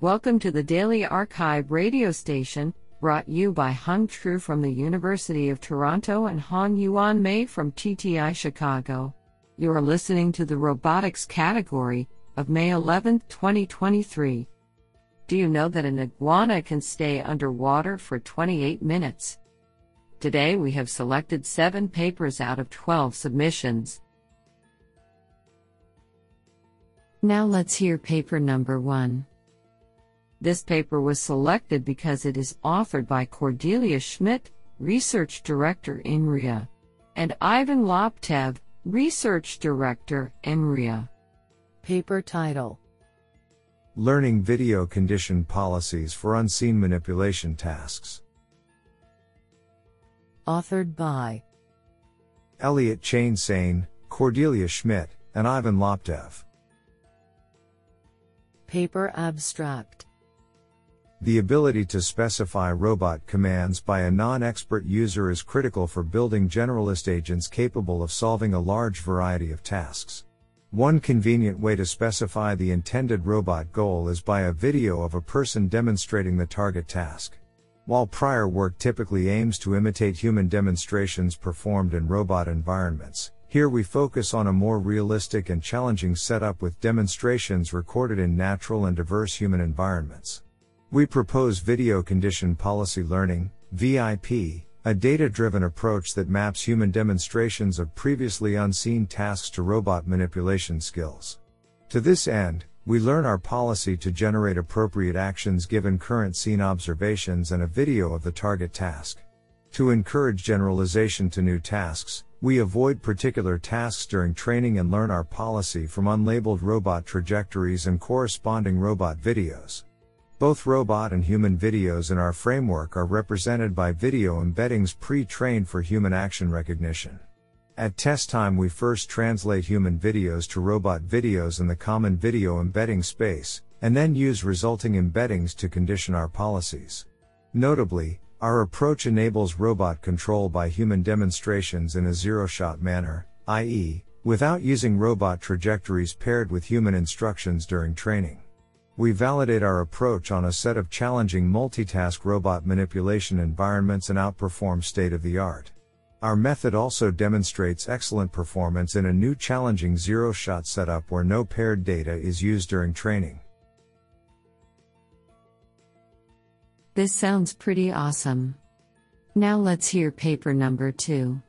Welcome to the Daily arXiv radio station, brought you by Hung Tru from the University of Toronto and Han Yuan Mei from TTI Chicago. You are listening to the robotics category of May 11, 2023. Do you know that an iguana can stay underwater for 28 minutes? Today we have selected 7 papers out of 12 submissions. Now let's hear paper number 1. This paper was selected because it is authored by Cordelia Schmid, Research Director INRIA, and Ivan Laptev, Research Director INRIA. Paper title Learning Video Condition Policies for Unseen Manipulation Tasks. Authored by Elliot Chane-Sane, Cordelia Schmid, and Ivan Laptev. Paper Abstract The ability to specify robot commands by a non-expert user is critical for building generalist agents capable of solving a large variety of tasks. One convenient way to specify the intended robot goal is by a video of a person demonstrating the target task. While prior work typically aims to imitate human demonstrations performed in robot environments, here we focus on a more realistic and challenging setup with demonstrations recorded in natural and diverse human environments. We propose Video Condition Policy Learning, VIP, a data driven approach that maps human demonstrations of previously unseen tasks to robot manipulation skills. To this end, we learn our policy to generate appropriate actions given current scene observations and a video of the target task. To encourage generalization to new tasks, we avoid particular tasks during training and learn our policy from unlabeled robot trajectories and corresponding robot videos. Both robot and human videos in our framework are represented by video embeddings pre-trained for human action recognition. At test time we first translate human videos to robot videos in the common video embedding space, and then use resulting embeddings to condition our policies. Notably, our approach enables robot control by human demonstrations in a zero-shot manner, i.e., without using robot trajectories paired with human instructions during training. We validate our approach on a set of challenging multitask robot manipulation environments and outperform state of the art. Our method also demonstrates excellent performance in a new challenging zero shot setup where no paired data is used during training. This sounds pretty awesome. Now let's hear paper number two.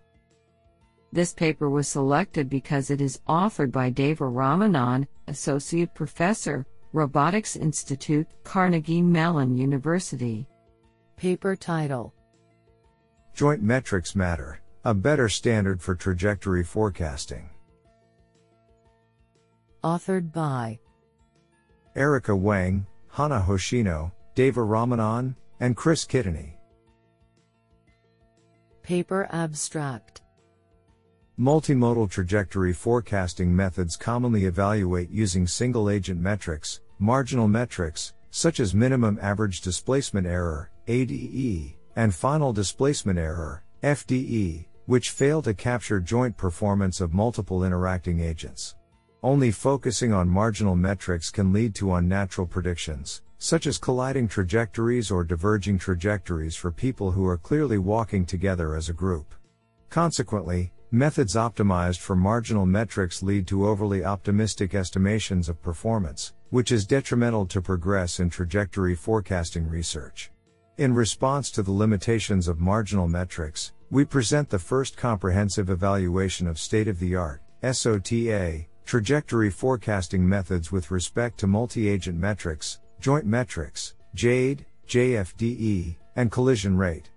This paper was selected because it is authored by Deva Ramanan, Associate Professor, Robotics Institute, Carnegie Mellon University. Paper title Joint Metrics Matter, a better standard for trajectory forecasting. Authored by Erica Weng, Hana Hoshino, Deva Ramanan, and Kris Kitani. Paper Abstract Multimodal trajectory forecasting methods commonly evaluate using single agent metrics, marginal metrics, such as minimum average displacement error, ADE, and final displacement error, FDE, which fail to capture joint performance of multiple interacting agents. Only focusing on marginal metrics can lead to unnatural predictions, such as colliding trajectories or diverging trajectories for people who are clearly walking together as a group. Consequently, methods optimized for marginal metrics lead to overly optimistic estimations of performance, which is detrimental to progress in trajectory forecasting research. In response to the limitations of marginal metrics, we present the first comprehensive evaluation of state of the art, SOTA, trajectory forecasting methods with respect to multi agent metrics, joint metrics, JADE, JFDE, and collision rate.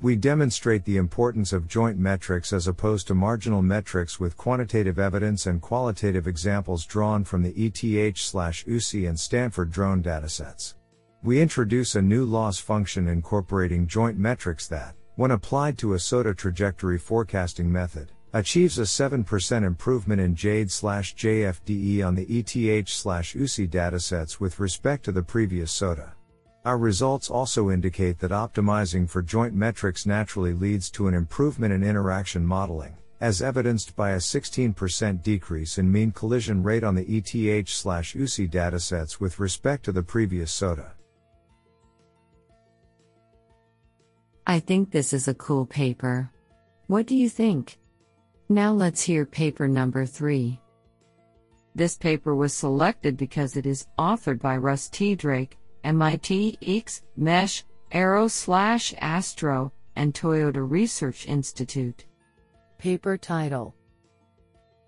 We demonstrate the importance of joint metrics as opposed to marginal metrics with quantitative evidence and qualitative examples drawn from the ETH/UC and Stanford drone datasets. We introduce a new loss function incorporating joint metrics that, when applied to a SOTA trajectory forecasting method, achieves a 7% improvement in JADE/JFDE on the ETH/UC datasets with respect to the previous SOTA. Our results also indicate that optimizing for joint metrics naturally leads to an improvement in interaction modeling, as evidenced by a 16% decrease in mean collision rate on the ETH/UC datasets with respect to the previous SOTA. I think this is a cool paper. What do you think? Now let's hear paper number 3. This paper was selected because it is authored by Russ Tedrake, MIT X, Mesh, Aero slash Astro, and Toyota Research Institute. Paper title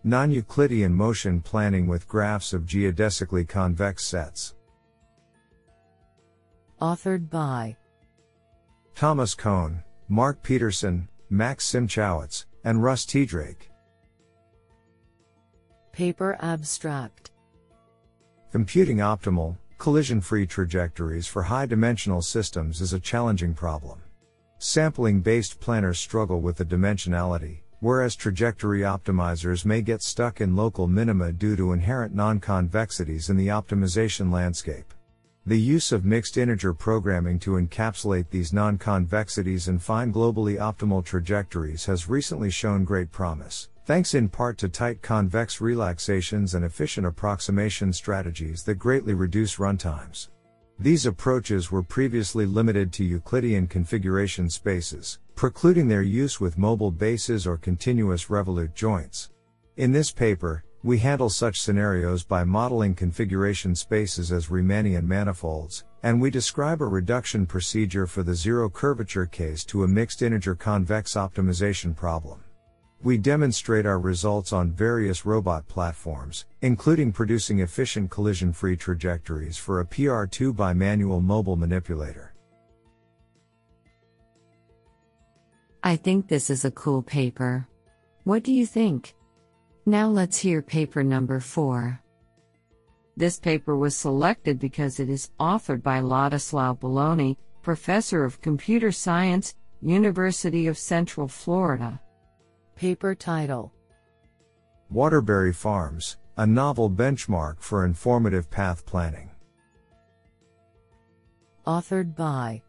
Non Euclidean motion planning with graphs of geodesically convex sets. Authored by Thomas Cohn, Mark Petersen, Max Simchowitz, and Russ Tedrake. Paper abstract Computing optimal, collision free trajectories for high dimensional systems is a challenging problem. Sampling based planners struggle with the dimensionality, whereas trajectory optimizers may get stuck in local minima due to inherent non convexities in the optimization landscape. The use of mixed integer programming to encapsulate these non convexities and find globally optimal trajectories has recently shown great promise, thanks in part to tight convex relaxations and efficient approximation strategies that greatly reduce runtimes. These approaches were previously limited to Euclidean configuration spaces, precluding their use with mobile bases or continuous revolute joints. In this paper, we handle such scenarios by modeling configuration spaces as Riemannian manifolds, and we describe a reduction procedure for the zero curvature case to a mixed integer convex optimization problem. We demonstrate our results on various robot platforms, including producing efficient collision free trajectories for a PR2 bimanual mobile manipulator. I think this is a cool paper. What do you think? Now let's hear paper number 4. This paper was selected because it is authored by Ladislau Bölöni, Professor of Computer Science, University of Central Florida. Paper title Waterberry Farms, a novel benchmark for informative path planning. Authored by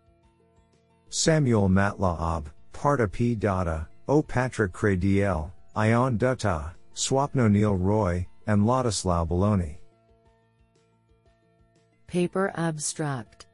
Samuel Matloob, Partha P. Datta, O. Patrick Kreidl, Ayan Dutta, Swapnoneel Roy, and Ladislau Bölöni. Paper Abstract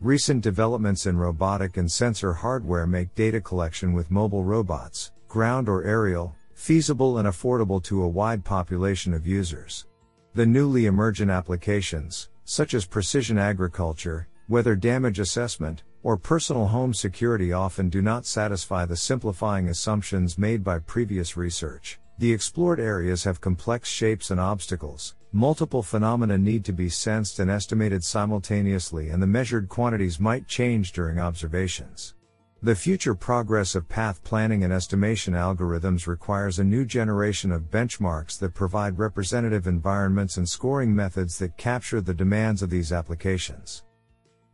Recent developments in robotic and sensor hardware make data collection with mobile robots, ground or aerial, feasible and affordable to a wide population of users. The newly emergent applications, such as precision agriculture, weather damage assessment, or personal home security often do not satisfy the simplifying assumptions made by previous research. The explored areas have complex shapes and obstacles, multiple phenomena need to be sensed and estimated simultaneously, and the measured quantities might change during observations. The future progress of path planning and estimation algorithms requires a new generation of benchmarks that provide representative environments and scoring methods that capture the demands of these applications.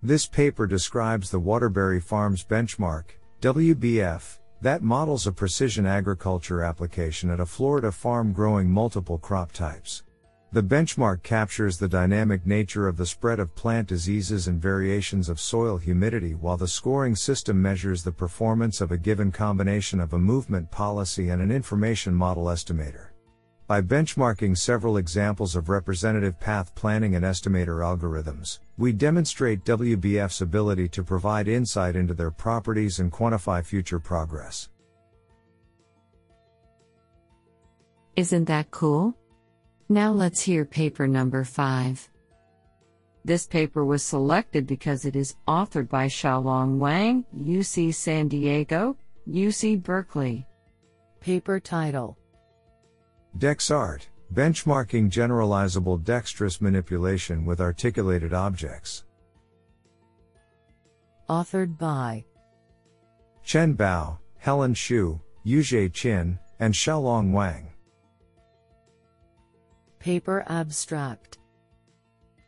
This paper describes the Waterberry Farms Benchmark, WBF, that models a precision agriculture application at a Florida farm growing multiple crop types. The benchmark captures the dynamic nature of the spread of plant diseases and variations of soil humidity while the scoring system measures the performance of a given combination of a movement policy and an information model estimator. By benchmarking several examples of representative path planning and estimator algorithms, we demonstrate WBF's ability to provide insight into their properties and quantify future progress. Isn't that cool? Now let's hear paper number 5. This paper was selected because it is authored by Xiaolong Wang, UC San Diego, UC Berkeley. Paper title DexArt Benchmarking Generalizable Dexterous Manipulation with Articulated Objects. Authored by Chen Bao, Helin Xu, Yuzhe Qin, and Xiaolong Wang. Paper Abstract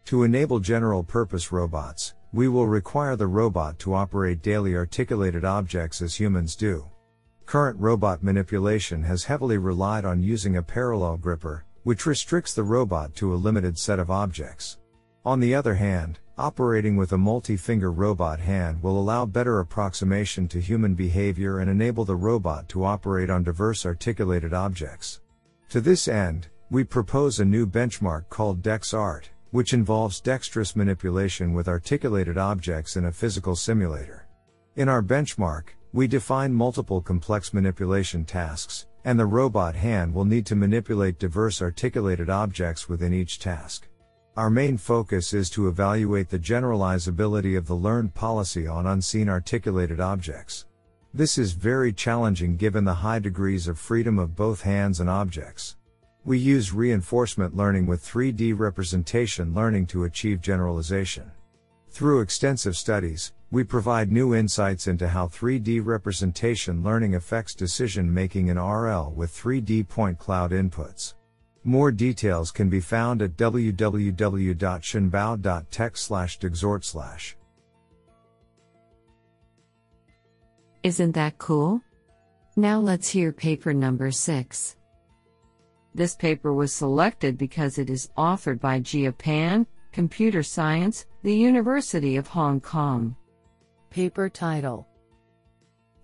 To enable general purpose robots, we will require the robot to operate daily articulated objects as humans do. Current robot manipulation has heavily relied on using a parallel gripper, which restricts the robot to a limited set of objects. On the other hand, operating with a multi finger robot hand will allow better approximation to human behavior and enable the robot to operate on diverse articulated objects. To this end, we propose a new benchmark called DexArt, which involves dexterous manipulation with articulated objects in a physical simulator. In our benchmark, we define multiple complex manipulation tasks, and the robot hand will need to manipulate diverse articulated objects within each task. Our main focus is to evaluate the generalizability of the learned policy on unseen articulated objects. This is very challenging given the high degrees of freedom of both hands and objects. We use reinforcement learning with 3D representation learning to achieve generalization. Through extensive studies, we provide new insights into how 3D representation learning affects decision making in RL with 3D point cloud inputs. More details can be found at www.chenbao.tech slash dexart slash. Isn't that cool? Now let's hear paper number 6. This paper was selected because it is authored by Jia Pan, Computer Science, the University of Hong Kong. Paper title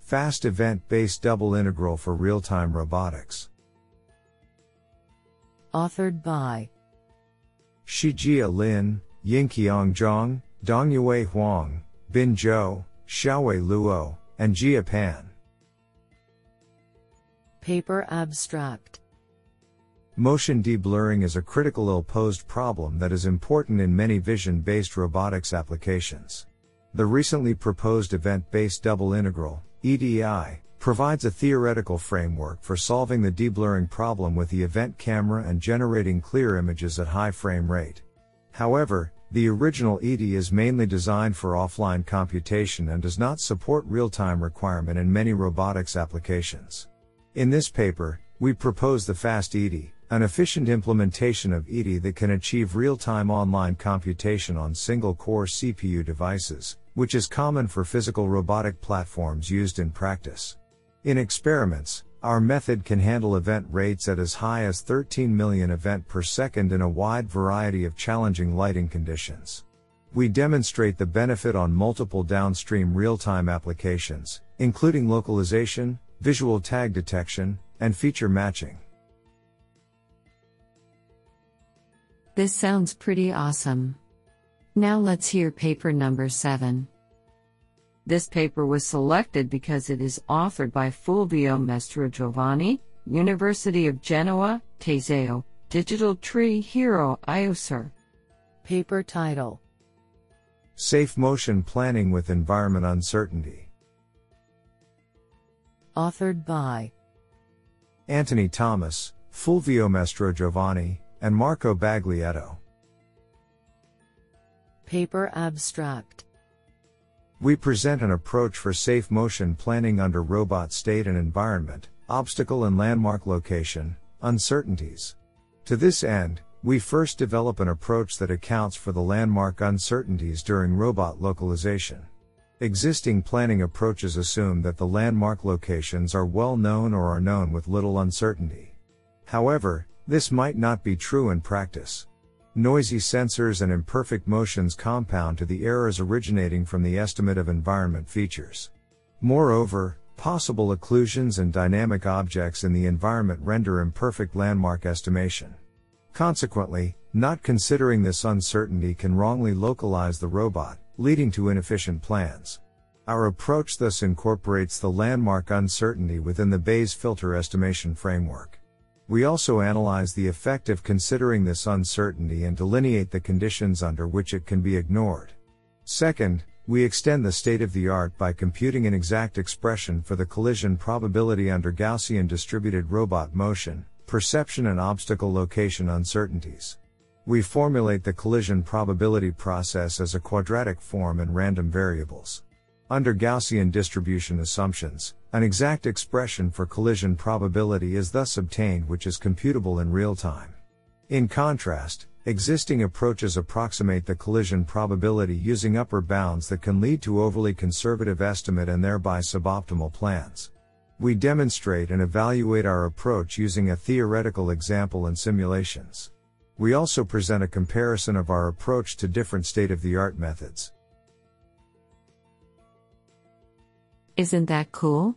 Fast Event Based Double Integral for Real Time Robotics. Authored by Shijia Lin, Yingqiang Zhang, Dongyue Huang, Bin Zhou, Xiaowei Luo, and Jia Pan. Paper Abstract Motion deblurring is a critical ill-posed problem that is important in many vision-based robotics applications. The recently proposed event-based double integral, EDI, provides a theoretical framework for solving the deblurring problem with the event camera and generating clear images at high frame rate. However, the original EDI is mainly designed for offline computation and does not support real-time requirement in many robotics applications. In this paper, we propose the Fast EDI, an efficient implementation of EDI that can achieve real-time online computation on single-core CPU devices, which is common for physical robotic platforms used in practice. In experiments, our method can handle event rates at as high as 13 million event per second in a wide variety of challenging lighting conditions. We demonstrate the benefit on multiple downstream real-time applications, including localization, visual tag detection, and feature matching. This sounds pretty awesome. Now let's hear paper number 7. This paper was selected because it is authored by Fulvio Mastrogiovanni, University of Genoa, Teseo, Digital Tree Hero IOSER. Paper title Safe Motion Planning with Environment Uncertainty. Authored by Antony Thomas, Fulvio Mastrogiovanni, and Marco Baglietto. Paper Abstract we present an approach for safe motion planning under robot state and environment, obstacle and landmark location, uncertainties. To this end, we first develop an approach that accounts for the landmark uncertainties during robot localization. Existing planning approaches assume that the landmark locations are well known or are known with little uncertainty. However, this might not be true in practice. Noisy sensors and imperfect motions compound to the errors originating from the estimate of environment features. Moreover, possible occlusions and dynamic objects in the environment render imperfect landmark estimation. Consequently, not considering this uncertainty can wrongly localize the robot, leading to inefficient plans. Our approach thus incorporates the landmark uncertainty within the Bayes filter estimation framework. We also analyze the effect of considering this uncertainty and delineate the conditions under which it can be ignored. Second, we extend the state of the art by computing an exact expression for the collision probability under Gaussian distributed robot motion, perception and obstacle location uncertainties. We formulate the collision probability process as a quadratic form in random variables. Under Gaussian distribution assumptions, an exact expression for collision probability is thus obtained which is computable in real time. In contrast, existing approaches approximate the collision probability using upper bounds that can lead to overly conservative estimate and thereby suboptimal plans. We demonstrate and evaluate our approach using a theoretical example and simulations. We also present a comparison of our approach to different state of the art methods. Isn't that cool?